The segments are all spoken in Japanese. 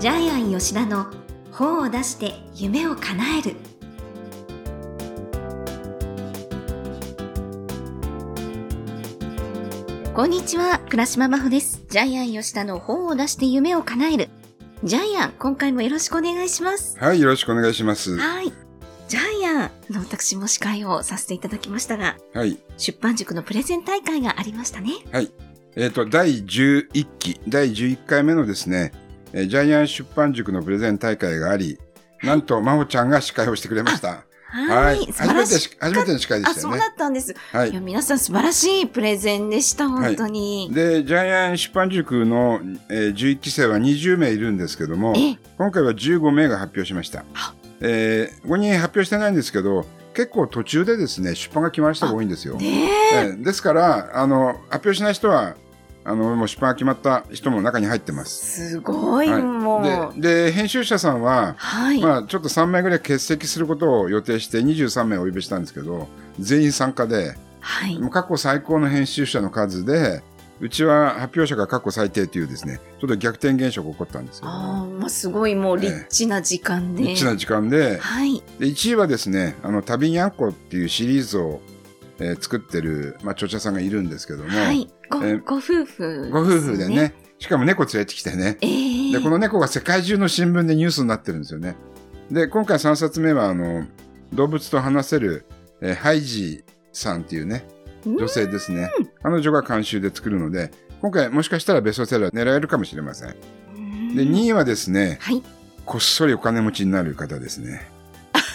ジャイアン吉田の本を出して夢を叶えるこんにちは倉島真帆ですジャイアン吉田の本を出して夢を叶えるジャイアン今回もよろしくお願いしますはい、よろしくお願いします。はいジャイアンの私も司会をさせていただきましたがはい。出版塾のプレゼン大会がありましたねはい。えっ、と、第11期、第11回目のですね、えージャイアン出版塾のプレゼン大会があり、なんと、真帆ちゃんが司会をしてくれました。はい初めてし、初めての司会であそうしたよね。だったんですはいや、。皆さん素晴らしいプレゼンでした、本当に。で、ジャイアン出版塾の、えー11期生は20名いるんですけども、え？今回は15名が発表しましたあ。えー、5人発表してないんですけど、結構途中でですね、出版が決まる人が多いんですよ。えーですから、あの、発表しない人は、あの、もう出版が決まった人も中に入ってます。すごい、はいもう。で、で、編集者さんは、はい。まあ、ちょっと3名ぐらい欠席することを予定して23名お呼びしたんですけど、全員参加で、はい。もう過去最高の編集者の数で、うちは発表者が過去最低というですね、ちょっと逆転現象が起こったんですけど、ああ、まあ、すごいもうリッチな時間で。リッチな時間で、はい。で1位はですね、あの、旅にゃんこっていうシリーズを、えー作ってる、まあ、著者さんがいるんですけども、はい。ご、えーご夫婦、ご夫婦でね。、しかも猫連れてきてね、ええで、この猫が世界中の新聞でニュースになってるんですよね。で、今回3冊目は、あの、動物と話せる、えーハイジさんっていうね、女性ですね。彼女が監修で作るので、今回もしかしたらベストセラー狙えるかもしれません。うんで、2位はですね、はい。こっそりお金持ちになる方ですね。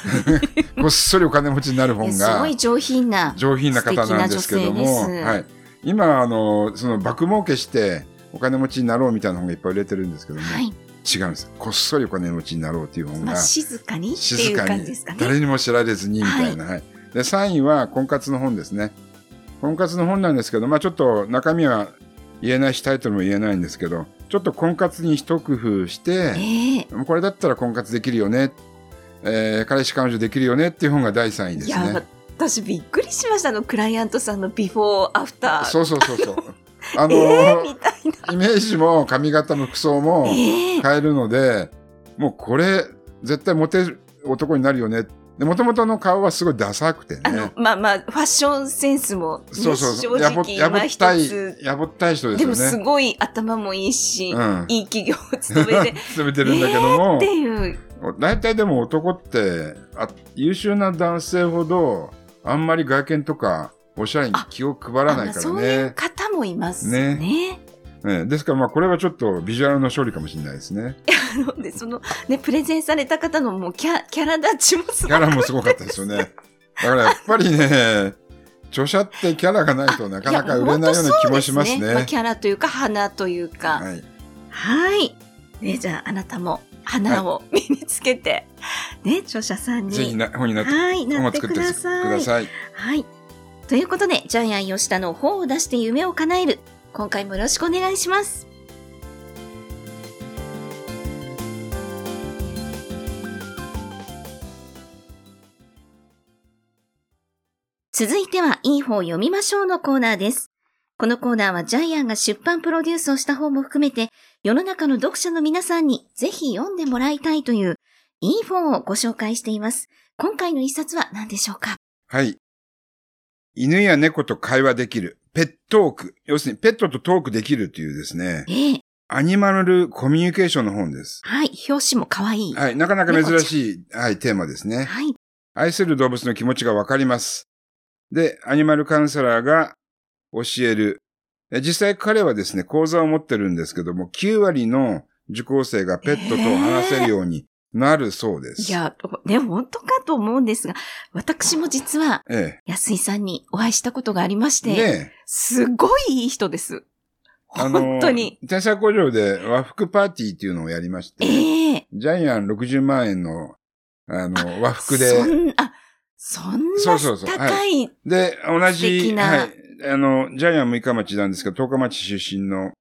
こっそりお金持ちになるえ本がすごい上品な。上品な方なんですけども、はい。今、あの、その、爆儲けしてお金持ちになろうみたいな本がいっぱい売れてるんですけども、はい。違うんです。こっそりお金持ちになろうっていう本がまあ、、静かに静かに。誰にも知られずにみたいな。はいで3位は婚活の本ですね。婚活の本なんですけど、まあちょっと中身は言えないしタイトルも言えないんですけど、ちょっと婚活に一工夫して、ええもうこれだったら婚活できるよね、えー彼氏彼女できるよねっていう本が第3位ですね。私びっくりしましたあの、クライアントさんのビフォーアフター。そうそうそうそう。あのえー。イメージも髪型も服装もええ変えるので、もうこれ絶対モテる男になるよね。で、もともとの顔はすごいダサくてあのね。、まあまあ、ファッションセンスも、ね、そうそうそう。正やぼ直、やぼったいつ、、やぼったい人ですよね。でもすごい頭もいいし、うん。いい企業を務めて、勤めてるんだけどもって、いう、大体でも男ってあ、優秀な男性ほど、あんまり外見とか、おしゃれに気を配らないからあそういうね。方もいますね。ねですからまあこれはちょっとビジュアルの勝利かもしれないですね。なので、その、ね、プレゼンされた方のもうキャキャラ立ちもすごい。キャラもすごかったですよね。だからやっぱりね、著者ってキャラがないとなかなか売れないような気もしますね。いや本当そうでまあ、キャラというか、花というか。はい。はい。ね、じゃあ、あなたも花を身につけて、ね、著者さんに。ぜひな本になって、はい、本なってく。ださい。はい。ということで、ジャイアン吉田の本を出して夢を叶える。今回もよろしくお願いします。続いては、いい本を読みましょうのコーナーです。このコーナーはジャイアンが出版プロデュースをした本も含めて、世の中の読者の皆さんにぜひ読んでもらいたいという、いい本をご紹介しています。今回の一冊は何でしょうか？はい。犬や猫と会話できる。ペットーク。要するにペットとトークできるというですね、ええアニマルコミュニケーションの本です。はい、表紙も可愛い。はい。なかなか珍しい、はい、テーマですね。はい。愛する動物の気持ちがわかります。で、アニマルカウンセラーが教える。え実際彼はですね、講座を持ってるんですけども、9割の受講生がペットと話せるようになるそうです。いや、ね、本当かと思うんですが、私も実はえ安井さんにお会いしたことがありましえ。て、ねすごいいい人です。本当に。天才工場で和服パーティーっていうのをやりまして、ええジャイアン60万円の、あの、和服で、そんあ、そんなそうそうそう高い、で、同素じ、はい、あの、ジャイアン六日町なんですけど、十日町出身の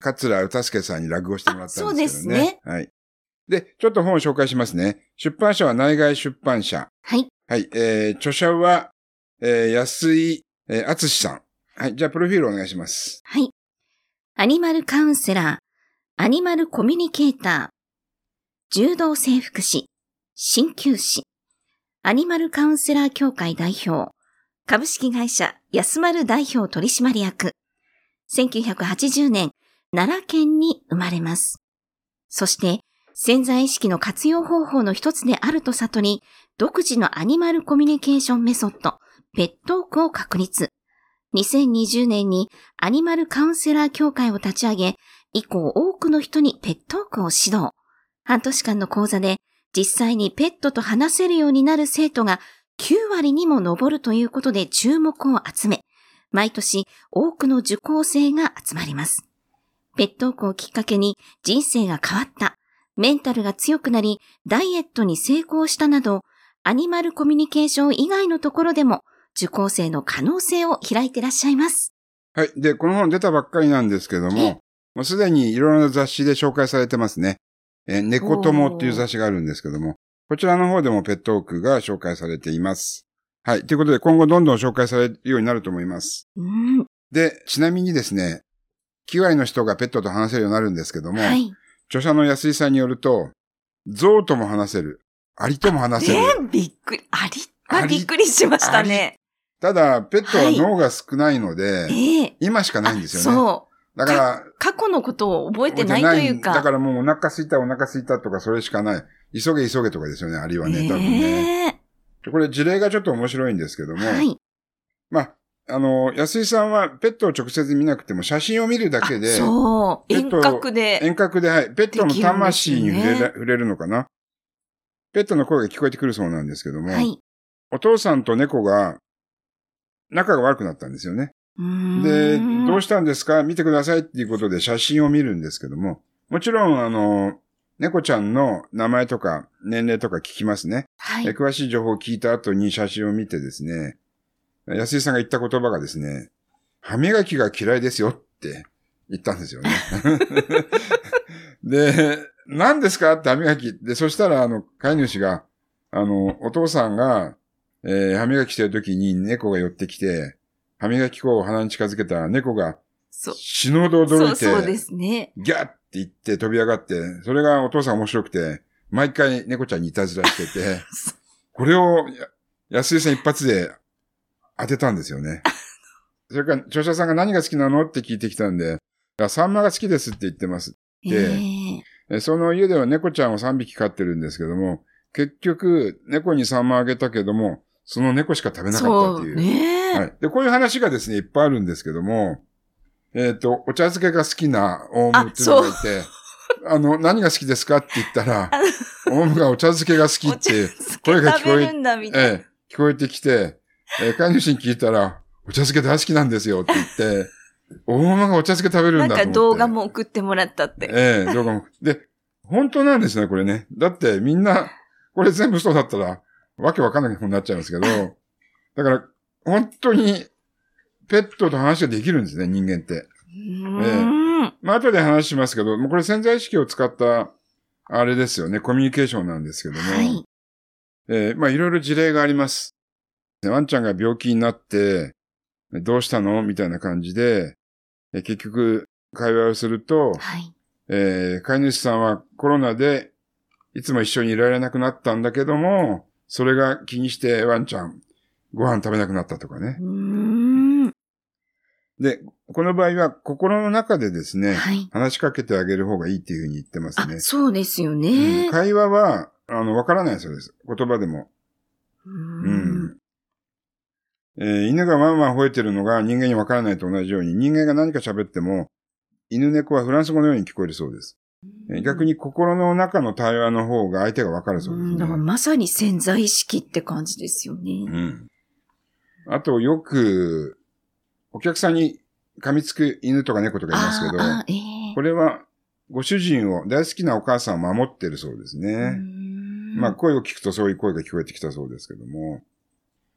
桂歌助さんに落語してもらったんですけどね。あそうですはい。で、ちょっと本を紹介しますね。出版社は内外出版社。はい。はい。えー、著者は、えー、安井、えー、厚さん。はい。じゃあ、プロフィールお願いします。はい。アニマルカウンセラー、アニマルコミュニケーター、柔道整復師、鍼灸師、アニマルカウンセラー協会代表、株式会社安丸代表取締役、1980年、奈良県に生まれます。そして、潜在意識の活用方法の一つであると悟り、独自のアニマルコミュニケーションメソッド、ペットークを確立。2020年にアニマルカウンセラー協会を立ち上げ、以降多くの人にペットークを指導。半年間の講座で実際にペットと話せるようになる生徒が9割にも上るということで注目を集め、毎年多くの受講生が集まります。ペットークをきっかけに人生が変わった、メンタルが強くなり、ダイエットに成功したなど、アニマルコミュニケーション以外のところでも受講生の可能性を開いてらっしゃいます。はい。で、この本出たばっかりなんですけども、もうすでにいろいろな雑誌で紹介されてますね。え猫友っていう雑誌があるんですけども、こちらの方でもペットークが紹介されています。はい。ということで、今後どんどん紹介されるようになると思います。うん。で、ちなみにですね、9割の人がペットと話せるようになるんですけども、はい。著者の安井さんによると、象とも話せる。アリとも話せる。えーびっくり。ありあ、ありびっくりしましたね。ただ、ペットは脳が少ないので、ええ今しかないんですよね。そう。だから、過去のことを覚えてないというか。だからもうお腹すいたお腹すいたとかそれしかない。急げ急げとかですよね、アリはね、多分ね。えこれ事例がちょっと面白いんですけども、えはい。まあ、あの、安井さんはペットを直接見なくても写真を見るだけで、あそう。遠隔で。遠隔で、はい、ペットの魂に触れねら触れるのかな。ペットの声が聞こえてくるそうなんですけども、はい。お父さんと猫が仲が悪くなったんですよね。で、どうししたんですか？見てくださいっていうことで写真を見るんですけども、もちろん、あの、猫ちゃんの名前とか年齢とか聞きますね。はいえ。詳しい情報を聞いた後に写真を見てですね、安井さんが言った言葉がですね、歯磨きが嫌いですよって言ったんですよね。で、何ですかって歯磨き。で、そしたら、あの、飼い主が、あの、お父さんが、えー歯磨きしてる時に猫が寄ってきて、歯磨き粉を鼻に近づけたら猫がそう。死ぬほど驚そ、いうて、そうですね。ギャッ言って飛び上がって、それがお父さん面白くて、毎回猫ちゃんにいたずらしてて、これをや安井さん一発で当てたんですよね。それから、著者さんが何が好きなの？って聞いてきたんで、サンマが好きですって言ってます。えでええその家では猫ちゃんを3匹飼ってるんですけども、結局、猫にサンマあげたけども、その猫しか食べなかったっていう。ね。はい。で、こういう話がですね、いっぱいあるんですけども、えっ、と、お茶漬けが好きなオウムっていうのがいて、あの、何が好きですかって言ったら、オウムがお茶漬けが好きって、漬声が聞こえ。ええ、聞こえてきて、えー飼い主に聞いたら、お茶漬け大好きなんですよって言って、オウムがお茶漬け食べるなんんだと思って。か動画も送ってもらったって。ええ動画も。で、本当なんですね、これね。だってみんな、これ全部そうだったら、わけわかんないことになっちゃうんですけど、だから、本当に、ペットと話ができるんですね、人間って。うーん。まあ、後で話しますけど、もうこれ潜在意識を使った、あれですよね、コミュニケーションなんですけども。はい。えーまあ、いろいろ事例があります。ねワンちゃんが病気になって、どうしたの？みたいな感じで、えー結局、会話をすると、はい。えー飼い主さんはコロナでいつも一緒にいられなくなったんだけども、それが気にしてワンちゃん、ご飯食べなくなったとかね。で、この場合は心の中でですね、はい。話しかけてあげる方がいいっていうふうに言ってますあね、。そうですようねん。会話は、あの、わからないそうです。言葉でも。ううんん。えー犬がワンワン吠えてるのが人間にわからないと同じように、人間が何か喋っても、犬猫はフランス語のように聞こえるそうです。えー逆に心の中の対話の方が相手がわかるそうですうんだからね。まさに潜在意識って感じですよね。うん。あと、よく、お客さんに噛みつく犬とか猫とかいますけど、ああ、ええこれは、ご主人を、大好きなお母さんを守ってるそうですうーね。んまあ、声を聞くとそういう声が聞こえてきたそうですけども、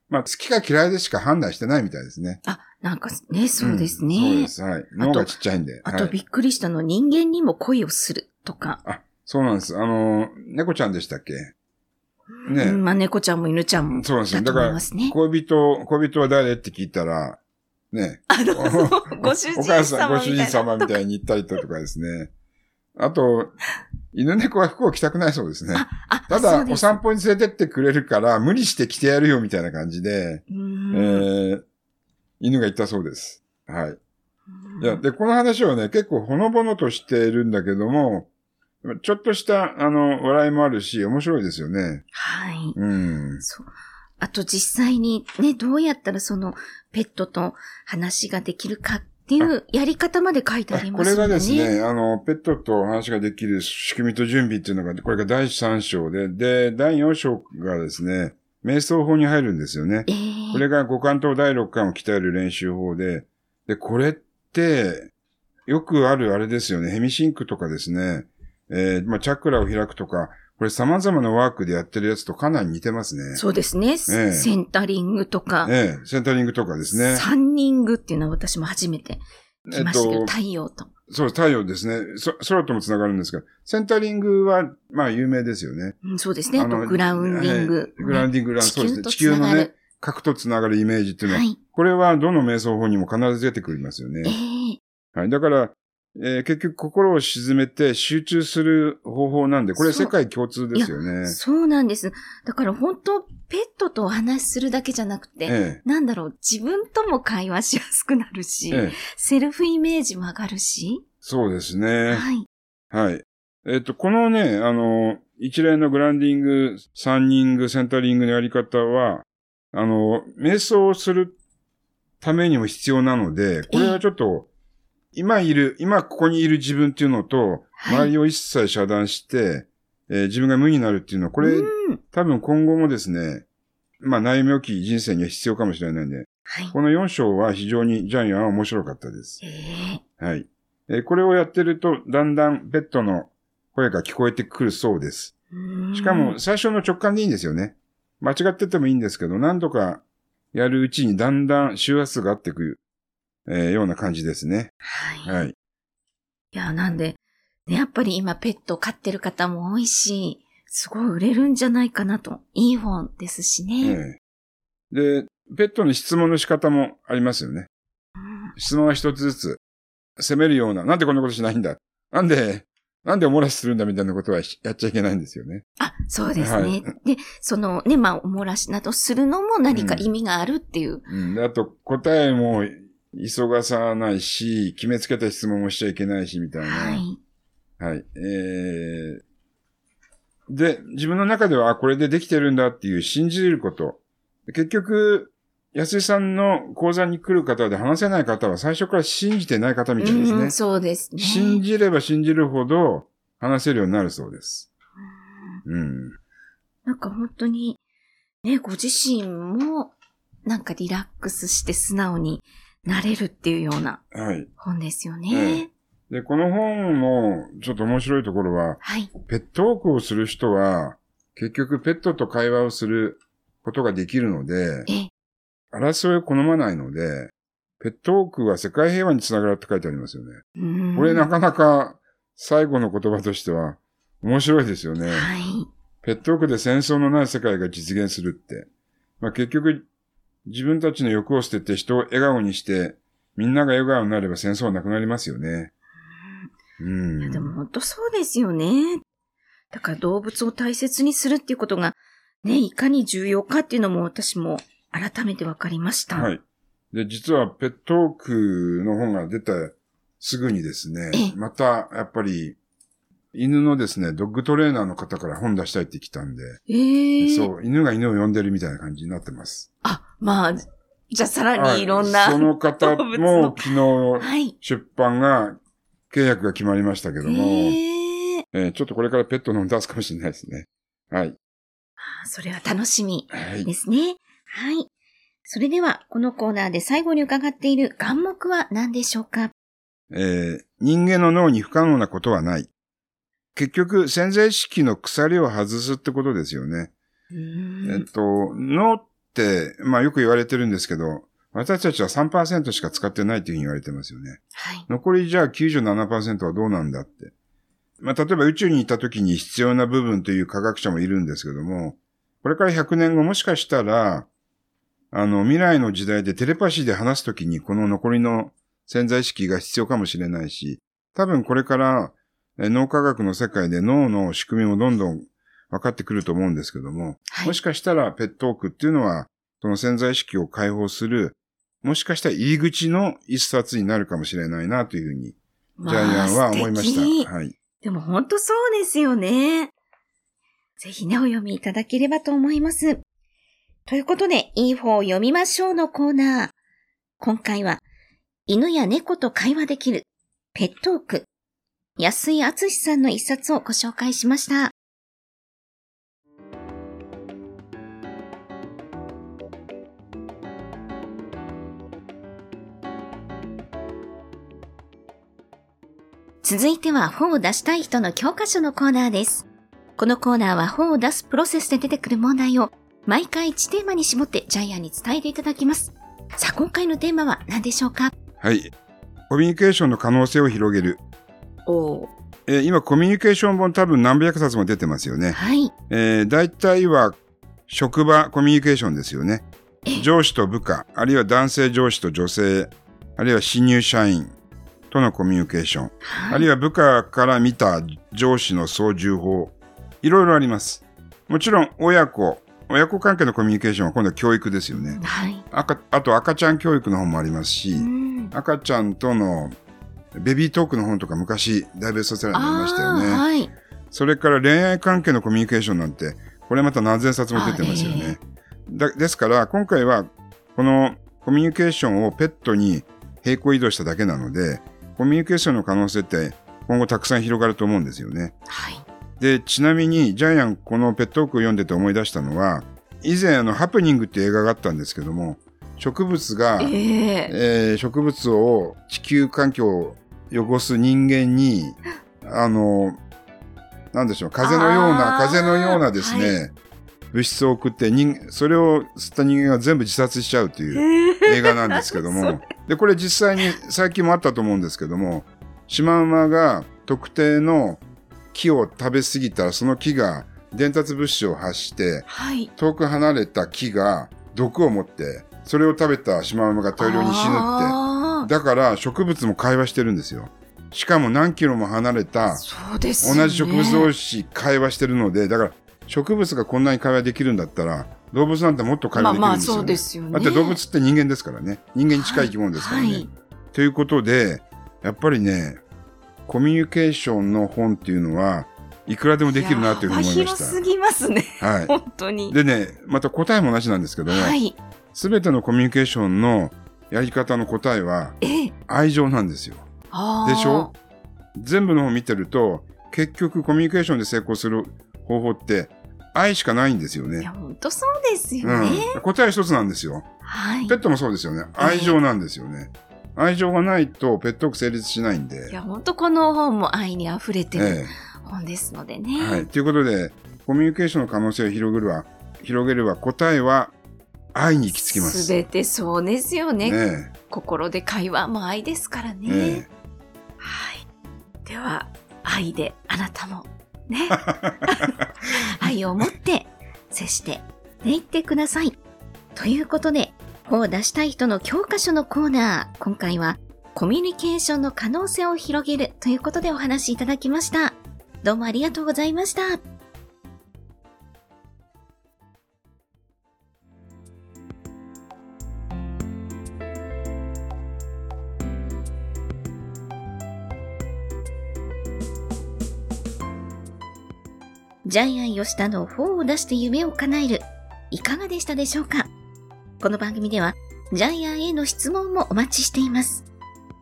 まあ、好きか嫌いでしか判断してないみたいですね。あ、なんかね、そうですんね。そうです。はい。脳がちっちゃいんで。はいあとびっくりしたの、人間にも恋をするとか。あ、そうなんです。あの、猫ちゃんでしたっけ？ねうんまあ猫ちゃんも犬ちゃんも。そうなんですよ。だから。恋人、恋人は誰？って聞いたら、ね。あの、ご主人お母さん、ご主人様みたいに言ったりとかですね。あと、犬猫は服を着たくないそうですね。あ、ただ、お散歩に連れてってくれるから、無理して着てやるよみたいな感じで、うえんー犬が言ったそうです。はい。うんいや、で、この話はね、結構ほのぼのとしているんだけども、ちょっとした、あの、笑いもあるし、面白いですよね。はい。うん。そう。あと実際にね、どうやったらそのペットと話ができるかっていうやり方まで書いてありこますよね。れがですね、あの、ペットと話ができる仕組みと準備っていうのが、これが第3章で、で、第4章がですね、瞑想法に入るんですよね。ええこれが五感と第六感を鍛える練習法で、で、これって、よくあるあれですよね。ヘミシンクとかですね。えーまあ、チャクラを開くとか、これ様々なワークでやってるやつとかなり似てますね。そうですね、えセンタリングとか、ええセンタリングとかですね。サンニングっていうのは私も初めてえっ来ましたけど、と、太陽と。そう、太陽ですね。そ空とも繋がるんですが、センタリングは、まあ、有名ですよね。うんそうですね。あとグラウンディング。はいグラウンディングラン、地そうですね。地球のね、核と繋がるイメージっていうのは、はい。これはどの瞑想法にも必ず出てくりますよね。ええはい。だから、えー結局心を沈めて集中する方法なんで、これ世界共通ですよね。そうなんです。だから本当、ペットとお話しするだけじゃなくて、えなんだろう、自分とも会話しやすくなるえし、ええセルフイメージも上がるし、そうですね。はい。はい。えっ、と、このね、あの、一連のグランディング、サンニング、センタリングのやり方は、あの、瞑想をするためにも必要なので、これはちょっと、今いる、今ここにいる自分っていうのと、はい周りを一切遮断して、えー自分が無になるっていうのは、これ、うん多分今後もですね、まあ、悩み置き人生には必要かもしれないんで、はい。この4章は非常にジャイアンは面白かったです。ええはい。えーこれをやってると、だんだんペットの声が聞こえてくるそうです。うんしかも、最初の直感でいいんですよね。間違っててもいいんですけど、何度かやるうちにだんだん周波数が合ってくる、えーような感じですね。はい。はい。いや、なんで、ね、やっぱり今ペット飼ってる方も多いし、すごい売れるんじゃないかなと。いい本ですしね。ええで、ペットの質問の仕方もありますよね。うん質問は一つずつ、責めるような、なんでこんなことしないんだなんで、なんでお漏らしするんだみたいなことはしやっちゃいけないんですよね。あ、そうですね。はいで、そのね、まあ、お漏らしなどするのも何か意味があるっていう。うん。であと、答えも急がさないし、決めつけた質問もしちゃいけないし、みたいな。はい。はい。えー、で、自分の中では、あ、これでできてるんだっていう信じること。結局、安井さんの講座に来る方で話せない方は最初から信じてない方みたいですね。うん、そうですね。信じれば信じるほど話せるようになるそうです。うんうん。なんか本当に、ね、ご自身も、なんかリラックスして素直になれるっていうようなはい。本ですよえね。で、この本のちょっと面白いところは、はい。ペットウォークをする人は、結局ペットと会話をすることができるので、え、争いを好まないので、ペットウォークは世界平和につながるって書いてありますよね。うんこれなかなか最後の言葉としては面白いですよね。はい。ペットウォークで戦争のない世界が実現するって。まあ、結局、自分たちの欲を捨てて人を笑顔にして、みんなが笑顔になれば戦争はなくなりますよね。うん。いやでも本当そうですよね。だから動物を大切にするっていうことが、ね、いかに重要かっていうのも私も改めて分かりました。はい。で、実はペットークの本が出たすぐにですねええ、また、やっぱり、犬のですね、ドッグトレーナーの方から本出したいって来たんで、ええそう、犬が犬を呼んでるみたいな感じになってます。あ、まあ、じゃあさらはにいろんな。その方も昨日はい。出版が、契約が決まりましたけども、えええーちょっとこれからペットの本出すかもしれないですね。はい。あそれは楽しみはいで。すね。はい。それでは、このコーナーで最後に伺っている眼目は何でしょうか？えー人間の脳に不可能なことはない。結局、潜在意識の鎖を外すってことですよね。えっと、脳って、まあよく言われてるんですけど、私たちは3%しか使ってないというふうに言われてますよね。はい。残りじゃあ97%はどうなんだって。まあ例えば宇宙に行った時に必要な部分という科学者もいるんですけども、これから100年後もしかしたら、あの未来の時代でテレパシーで話す時にこの残りの潜在意識が必要かもしれないし、多分これからえ脳科学の世界で脳の仕組みもどんどん分かってくると思うんですけども、はいもしかしたらペットークっていうのは、その潜在意識を解放する、もしかしたら入り口の一冊になるかもしれないなというふうに、ジャイアンは思いました。はい。でも本当そうですよね。ぜひね、お読みいただければと思います。ということで、いい方を読みましょうのコーナー。今回は、犬や猫と会話できる、ペットーク。安井敦さんの一冊をご紹介しました。続いては本を出したい人の教科書のコーナーです。このコーナーは本を出すプロセスで出てくる問題を毎回1テーマに絞ってジャイアンに伝えていただきます。さあ、今回のテーマは何でしょうか？はい。コミュニケーションの可能性を広げる。おえー今、コミュニケーション本多分何百冊も出てますよね。はい。えー、大体は職場コミュニケーションですよねえ。上司と部下、あるいは男性上司と女性、あるいは新入社員とのコミュニケーション、はい。あるいは部下から見た上司の操縦法、いろいろあります。もちろん親子、親子関係のコミュニケーションは今度は教育ですよね。はい。赤あと赤ちゃん教育の本もありますし、うん。赤ちゃんとのベビートークの本とか昔、大ベストセラーになりましたよね。はい。それから恋愛関係のコミュニケーションなんて、これまた何千冊も出てますよあね。だですから、今回はこのコミュニケーションをペットに平行移動しただけなので、コミュニケーションの可能性って今後たくさん広がると思うんですよね。はい。で、ちなみにジャイアンこのペットークを読んでて思い出したのは、以前あのハプニングっていう映画があったんですけども、植物が、えええー植物を地球環境を汚す人間に、あの、なんでしょう、風のような、風のようなですね、は物質を送って人、それを吸った人間が全部自殺しちゃうという映画なんですけど そも、で、これ実際に最近もあったと思うんですけども、シマウマが特定の木を食べ過ぎたら、その木が伝達物質を発して、はい。遠く離れた木が毒を持って、それを食べたシマウマが大量に死ぬって、だから植物も会話してるんですよ。しかも何キロも離れたそうですよね。同じ植物同士会話してるので、だから植物がこんなに会話できるんだったら、動物なんてもっと会話できるんですよ、ね。まあまあそうですよねだって動物って人間ですからね。人間に近い生き物ですからね。はい。ということで、やっぱりね、コミュニケーションの本っていうのは、いくらでもできるなというふうに思いまし幅広すぎますね。た。は本当に。い。でね、また答えも同じなんですけども、はい。すべてのコミュニケーションのやり方の答えはええ。愛情なんですよ。でしょ？全部の本見てると、結局コミュニケーションで成功する方法って愛しかないんですよねいや、。本当そうですよね。うん。答え一つなんですよ。はいペ。ットもそうですよね。愛情なんですよね。愛情がないとペット成立しないんで。いや、本当この本も愛に溢れてるえ本ですのでえ。ね。はい。ということで、コミュニケーションの可能性を広げるは、広げれば答えは愛に行き着きます。すべてそうですよね。ね心で会話も愛ですからえ。ね。ねはい。では、愛であなたも、ね。愛を持って接して、ね、いってください。ということで、本を出したい人の教科書のコーナー、今回は、コミュニケーションの可能性を広げるということでお話しいただきました。どうもありがとうございました。ジャイアン吉田の本を出して夢を叶える、いかがでしたでしょうか？この番組では、ジャイアンへの質問もお待ちしています。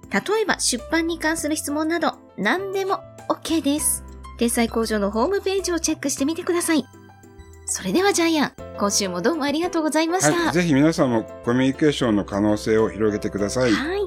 例えば、出版に関する質問など、何でも OK です。天才工場のホームページをチェックしてみてください。それではジャイアン、今週もどうもありがとうございました。はい。ぜひ皆さんもコミュニケーションの可能性を広げてください。はい